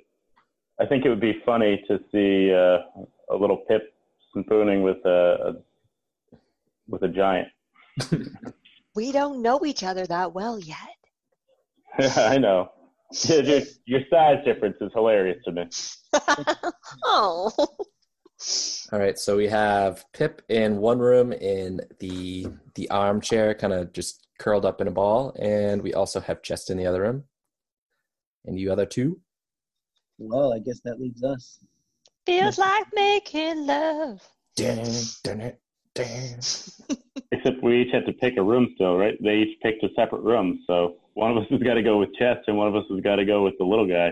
I think it would be funny to see uh, a little Pip spooning with a, a with a giant. We don't know each other that well yet. I know. Yeah, your, your size difference is hilarious to me. oh. All right, so we have Pip in one room in the the armchair, kind of just curled up in a ball, and we also have Chest in the other room. And you other two? well, I guess that leaves us. Feels like making love. Dun, dun, dun. Except we each had to pick a room still, right? They each picked a separate room, so one of us has got to go with chest, and one of us has got to go with the little guy.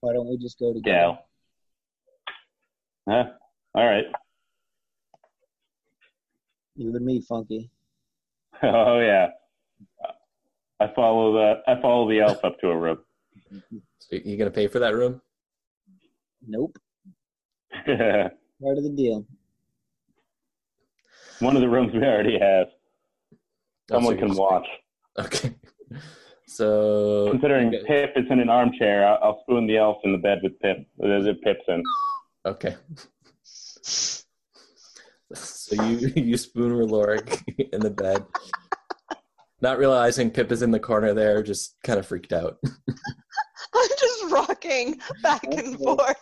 Why don't we just go together? Gal. Huh? All right. You and me, Funky. Oh yeah. I follow the I follow the elf up to a room. So you gonna pay for that room? Nope. One Part of the deal. Of the rooms we already have. Someone can watch. Okay. So Considering okay. Pip is in an armchair, I'll, I'll spoon the elf in the bed with Pip. With with Pip's in. Okay. So you you spoon Rolorik in the bed, not realizing Pip is in the corner there, just kind of freaked out. I'm just rocking back and forth.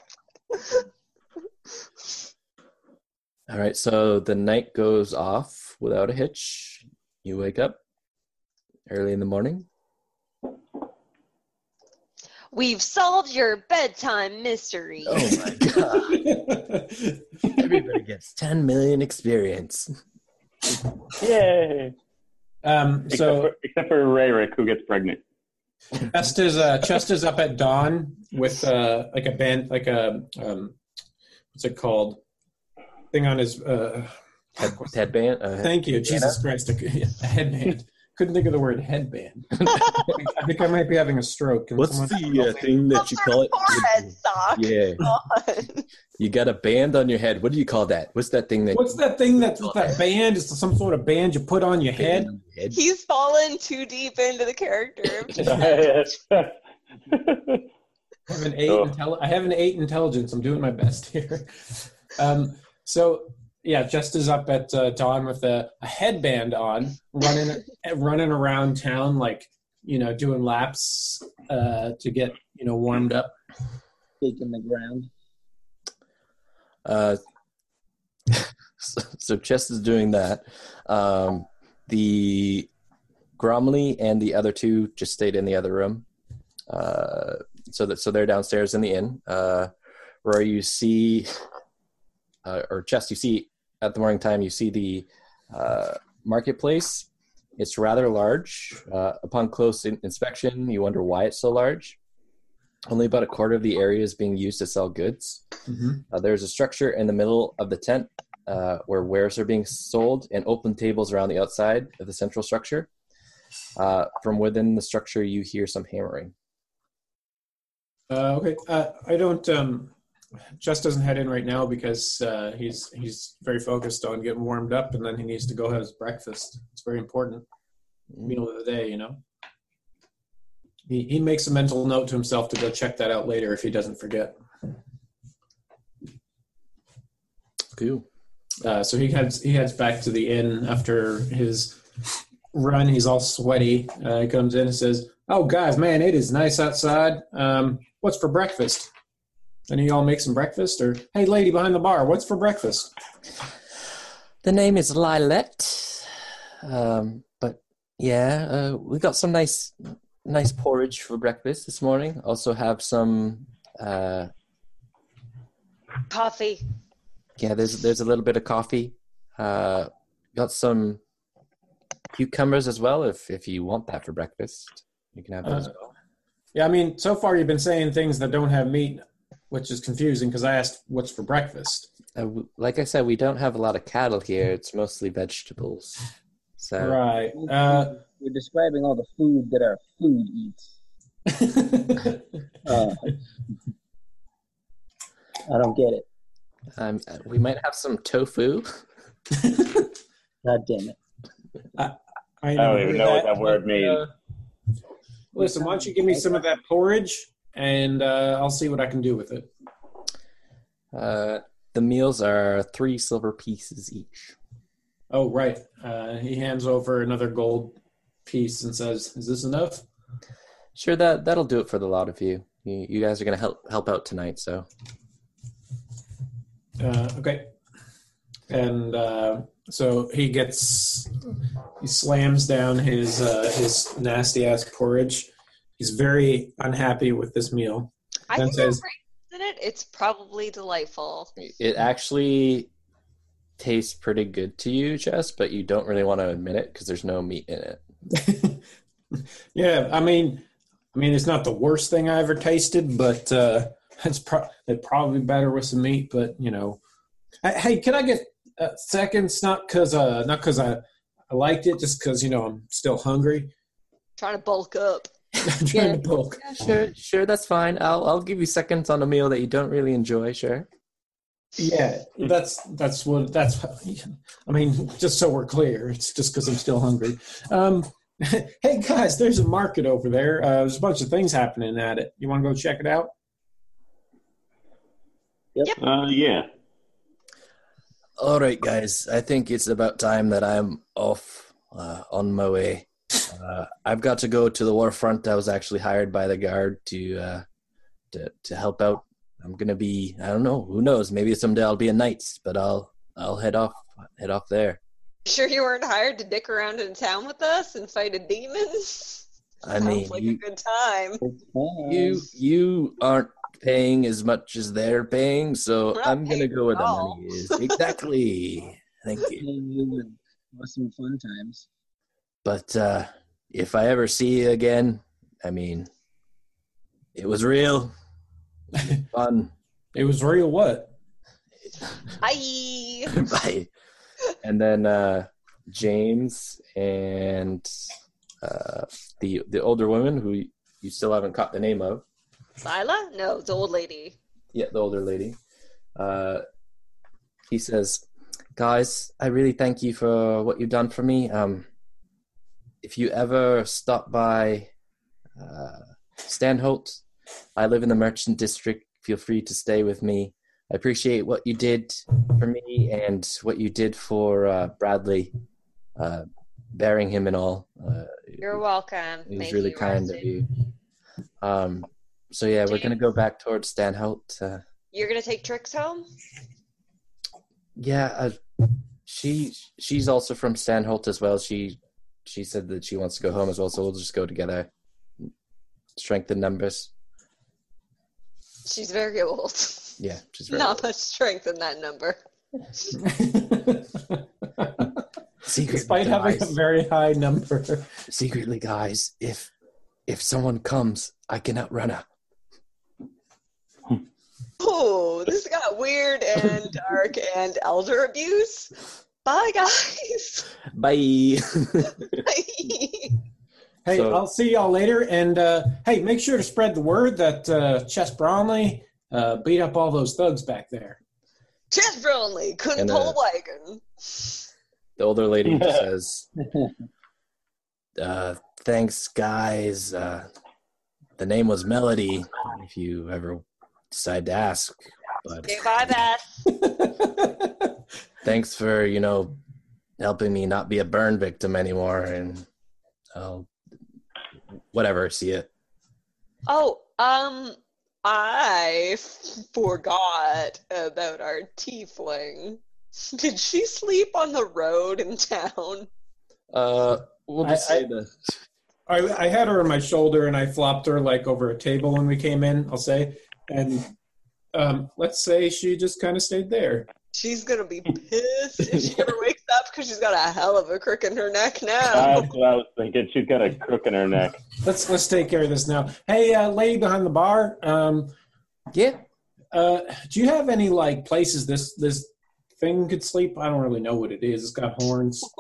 All right, so the night goes off without a hitch. You wake up early in the morning. We've solved your bedtime mystery. Oh my god! Everybody gets 10 million experience. Yay! Um, Except, so for, except for Rayrick, who gets pregnant. Chest is uh, Chest is up at dawn with uh, like a band, like a um, what's it called? Thing on his. Uh, Head, headband. Uh, thank you, Jesus Christ, a, a headband. Couldn't think of the word headband. I think I might be having a stroke. Can what's the uh, thing that you call it? forehead sock. Yeah, God. you got a band on your head. What do you call that? What's that thing that? What's that thing that that band is? Some sort of band you put on your head? Head? He's fallen too deep into the character. of I have an eight. Oh. Intelli- I have an eight intelligence. I'm doing my best here. Um, so yeah, just is up at uh, dawn with a, a headband on, running running around town like you know doing laps uh, to get you know warmed up. Stake in the ground. Uh, so, so Chess is doing that. Um, the Gromley and the other two just stayed in the other room. Uh, so that so they're downstairs in the inn. Uh, where you see, uh, or chest, you see at the morning time, you see the uh, marketplace. It's rather large. Uh, upon close in- inspection, you wonder why it's so large. Only about a quarter of the area is being used to sell goods. Uh, there's a structure in the middle of the tent uh, where wares are being sold and open tables around the outside of the central structure. Uh, from within the structure, you hear some hammering. Uh, okay, uh, I don't. Um, Just doesn't head in right now because uh, he's he's very focused on getting warmed up, and then he needs to go have his breakfast. It's very important meal of the day, you know. He he makes a mental note to himself to go check that out later if he doesn't forget. Cool. Uh, so he heads he heads back to the inn after his run. He's all sweaty. Uh, he comes in and says, "Oh, guys, man, it is nice outside. Um, what's for breakfast?" And y'all make some breakfast. Or, hey, lady behind the bar, what's for breakfast? The name is Lilette. Um, but yeah, uh, we got some nice, nice porridge for breakfast this morning. Also have some. Uh, Coffee. yeah, there's there's a little bit of coffee. Uh, got some cucumbers as well. If if you want that for breakfast, you can have those. Uh, as well. Yeah, I mean, so far you've been saying things that don't have meat, which is confusing because I asked what's for breakfast. Uh, like I said, we don't have a lot of cattle here. It's mostly vegetables. So Right. Uh, We're describing all the food that our food eats. Uh, I don't get it. um, we might have some tofu. God damn it. I, I don't even know what that word means. uh, listen, why don't you give me some of that porridge, and uh, I'll see what I can do with it. Uh, the meals are three silver pieces each. Oh, right. Uh, he hands over another gold piece and says, "Is this enough?" Sure, that that'll do it for the lot of you. You, you guys are gonna help help out tonight, so Uh, okay. And uh, so he gets, he slams down his uh, his nasty ass porridge. He's very unhappy with this meal. I That think there's says- in it. It's probably delightful. it actually tastes pretty good to you, Jess, but you don't really want to admit it because there's no meat in it. yeah, I mean, I mean, it's not the worst thing I ever tasted, but uh, it's pro- it's probably better with some meat. But you know, Hey, hey, can I get uh, seconds? Not because uh, not because I I liked it, just because you know I'm still hungry. Trying to bulk up. I'm trying to bulk. Yeah, sure, sure, that's fine. I'll I'll give you seconds on a meal that you don't really enjoy. Sure. Yeah, that's that's what that's. I mean, just so we're clear, it's just because I'm still hungry. Um, hey guys, there's a market over there. Uh, there's a bunch of things happening at it. You want to go check it out? Uh, yeah. All right, guys. I think it's about time that I'm off uh, on my way. Uh, I've got to go to the war front. I was actually hired by the guard to uh, to to help out. I'm gonna be. I don't know. Who knows? Maybe someday I'll be a knight. But I'll I'll head off head off there. Sure you weren't hired to dick around in town with us and fight a demon? I Sounds mean, like you- a good time. You you aren't paying as much as they're paying, so We're I'm gonna go where at the all. money is. Exactly. Thank you. you and awesome fun times. But uh, if I ever see you again, I mean, it was real, fun. It was real. What? Bye. Bye. And then uh, James and uh, the the older woman who you still haven't caught the name of. Lila? No, the old lady. Yeah, the older lady. Uh, he says, "Guys, I really thank you for what you've done for me. Um, if you ever stop by uh, Stanholt, I live in the Merchant District. Feel free to stay with me. I appreciate what you did for me and what you did for uh, Bradley, uh, bearing him and all. Uh, You're welcome. it was Thank really you, kind of you. Um, so yeah, we're gonna go back towards Stanholt. Uh, You're gonna take Trix home? Yeah, uh, she she's also from Stanholt as well. She she said that she wants to go home as well, so we'll just go together. Strength in numbers. She's very old. Yeah, she's very Not old. much strength in that number. secretly, Despite having a very high number. secretly, guys. If if someone comes, I can outrun her. Oh, this got weird and dark and elder abuse. Bye, guys. Bye. Bye. Hey, So- I'll see y'all later. And uh, hey, make sure to spread the word that uh, Chess Brownlee uh, beat up all those thugs back there. Chess Brownlee couldn't And, pull uh, a wagon. the older lady says, uh, "Thanks, guys. Uh, the name was Melody. If you ever decide to ask, but." Okay, bye, Beth. Thanks for you know helping me not be a burn victim anymore and i'll whatever see it Oh, um, I forgot about our tiefling. Did she sleep on the road in town? uh we'll just I- say the I, I had her on my shoulder and I flopped her like over a table when we came in, I'll say. And um, let's say she just kind of stayed there. She's gonna be pissed if she ever wakes up because she's got a hell of a crook in her neck now. That's what I was thinking. She's got a crook in her neck. Let's let's take care of this now. Hey, uh, lady behind the bar, um, yeah uh, do you have any like places this this thing could sleep? I don't really know what it is. It's got horns.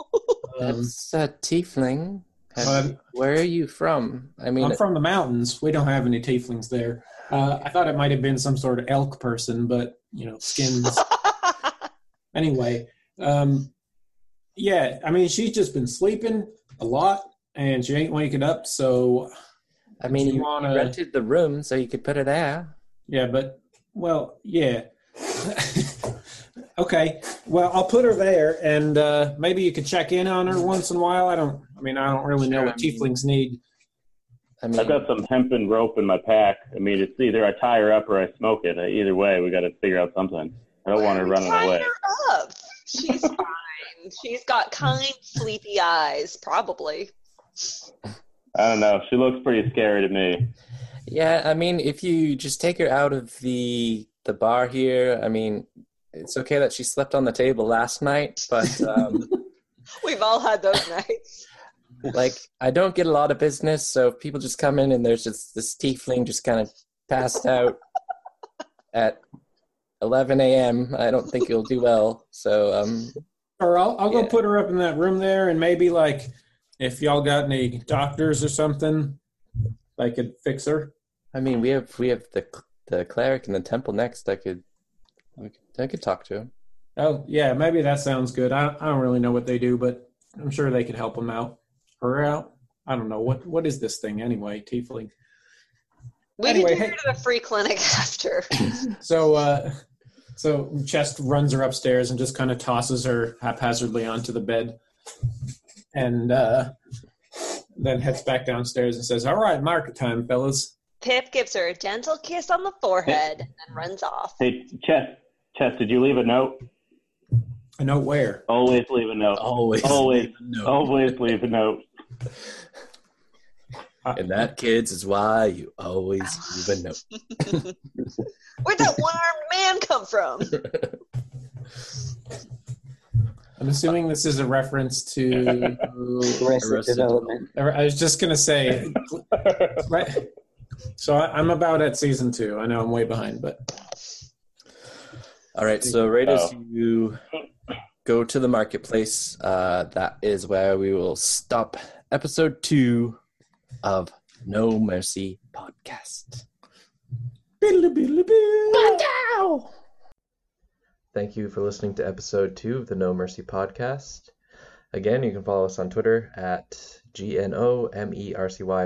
Um, that's a tiefling Have- Um, where are you from i mean I'm from the mountains. We don't have any tieflings there. Uh, I thought it might have been some sort of elk person, but you know, skins. anyway, um, yeah, I mean, she's just been sleeping a lot, and she ain't waking up. So, i mean you you, wanna- rented the room so you could put her there yeah, but well, yeah. okay, well, I'll put her there, and uh, maybe you could check in on her once in a while. I don't. I mean, I don't really know Sure, what I mean- tieflings need. i mean I've got some hempen rope in my pack. I mean, it's either I tie her up or I smoke it. Either way, we got to figure out something. I don't want her running Tie away. her up. She's fine. She's got kind, sleepy eyes, probably. I don't know. She looks pretty scary to me. yeah i mean if you just take her out of the the bar here i mean it's okay that she slept on the table last night but um We've all had those nights. like I don't get a lot of business, so if people just come in and there's just this tiefling just kind of passed out at 11 a.m., I don't think it'll do well. So um, Or I'll I'll go put her up in that room there, and maybe like if y'all got any doctors or something, I could fix her. I mean, we have we have the the cleric in the temple next. I could I could, I could talk to him. Oh yeah, maybe that sounds good. I I don't really know what they do, but I'm sure they could help him out. Her out. I don't know what what is this thing anyway, tiefling. We Anyway, can hey- take her to the free clinic after. So uh, so Chest runs her upstairs and just kind of tosses her haphazardly onto the bed, and uh, then heads back downstairs and says, "All right, market time, fellas." Pip gives her a gentle kiss on the forehead and then runs off. Hey, Chess, Chess, did you leave a note? A note where. Always leave a note. Always, Always, no. always leave a note. And that, kids, is why you always leave a note. Where'd that one armed man come from? I'm assuming this is a reference to. Arrested Arrested Development. I was just gonna say, right. So I, I'm about at season two. I know I'm way behind, but All right, so right as Oh. you go to the marketplace, uh, that is where we will stop episode two of No Mercy podcast. Thank you for listening to episode two of the No Mercy podcast. Again, you can follow us on Twitter at GNOMERCY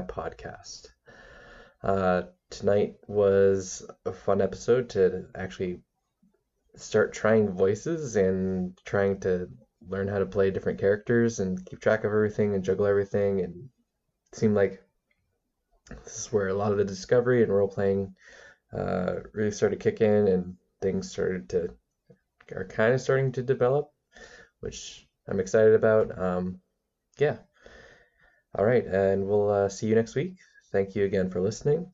podcast. Uh, tonight was a fun episode to actually start trying voices and trying to learn how to play different characters and keep track of everything and juggle everything. And it seemed like this is where a lot of the discovery and role playing uh, really started to kick in and things started to are kind of starting to develop, which I'm excited about. Um, yeah. All right, and we'll uh, see you next week. Thank you again for listening.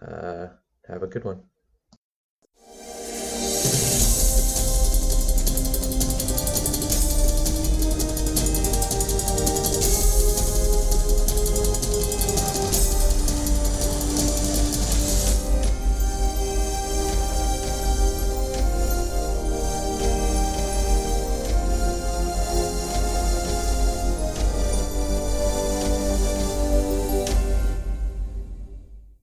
Uh, have a good one.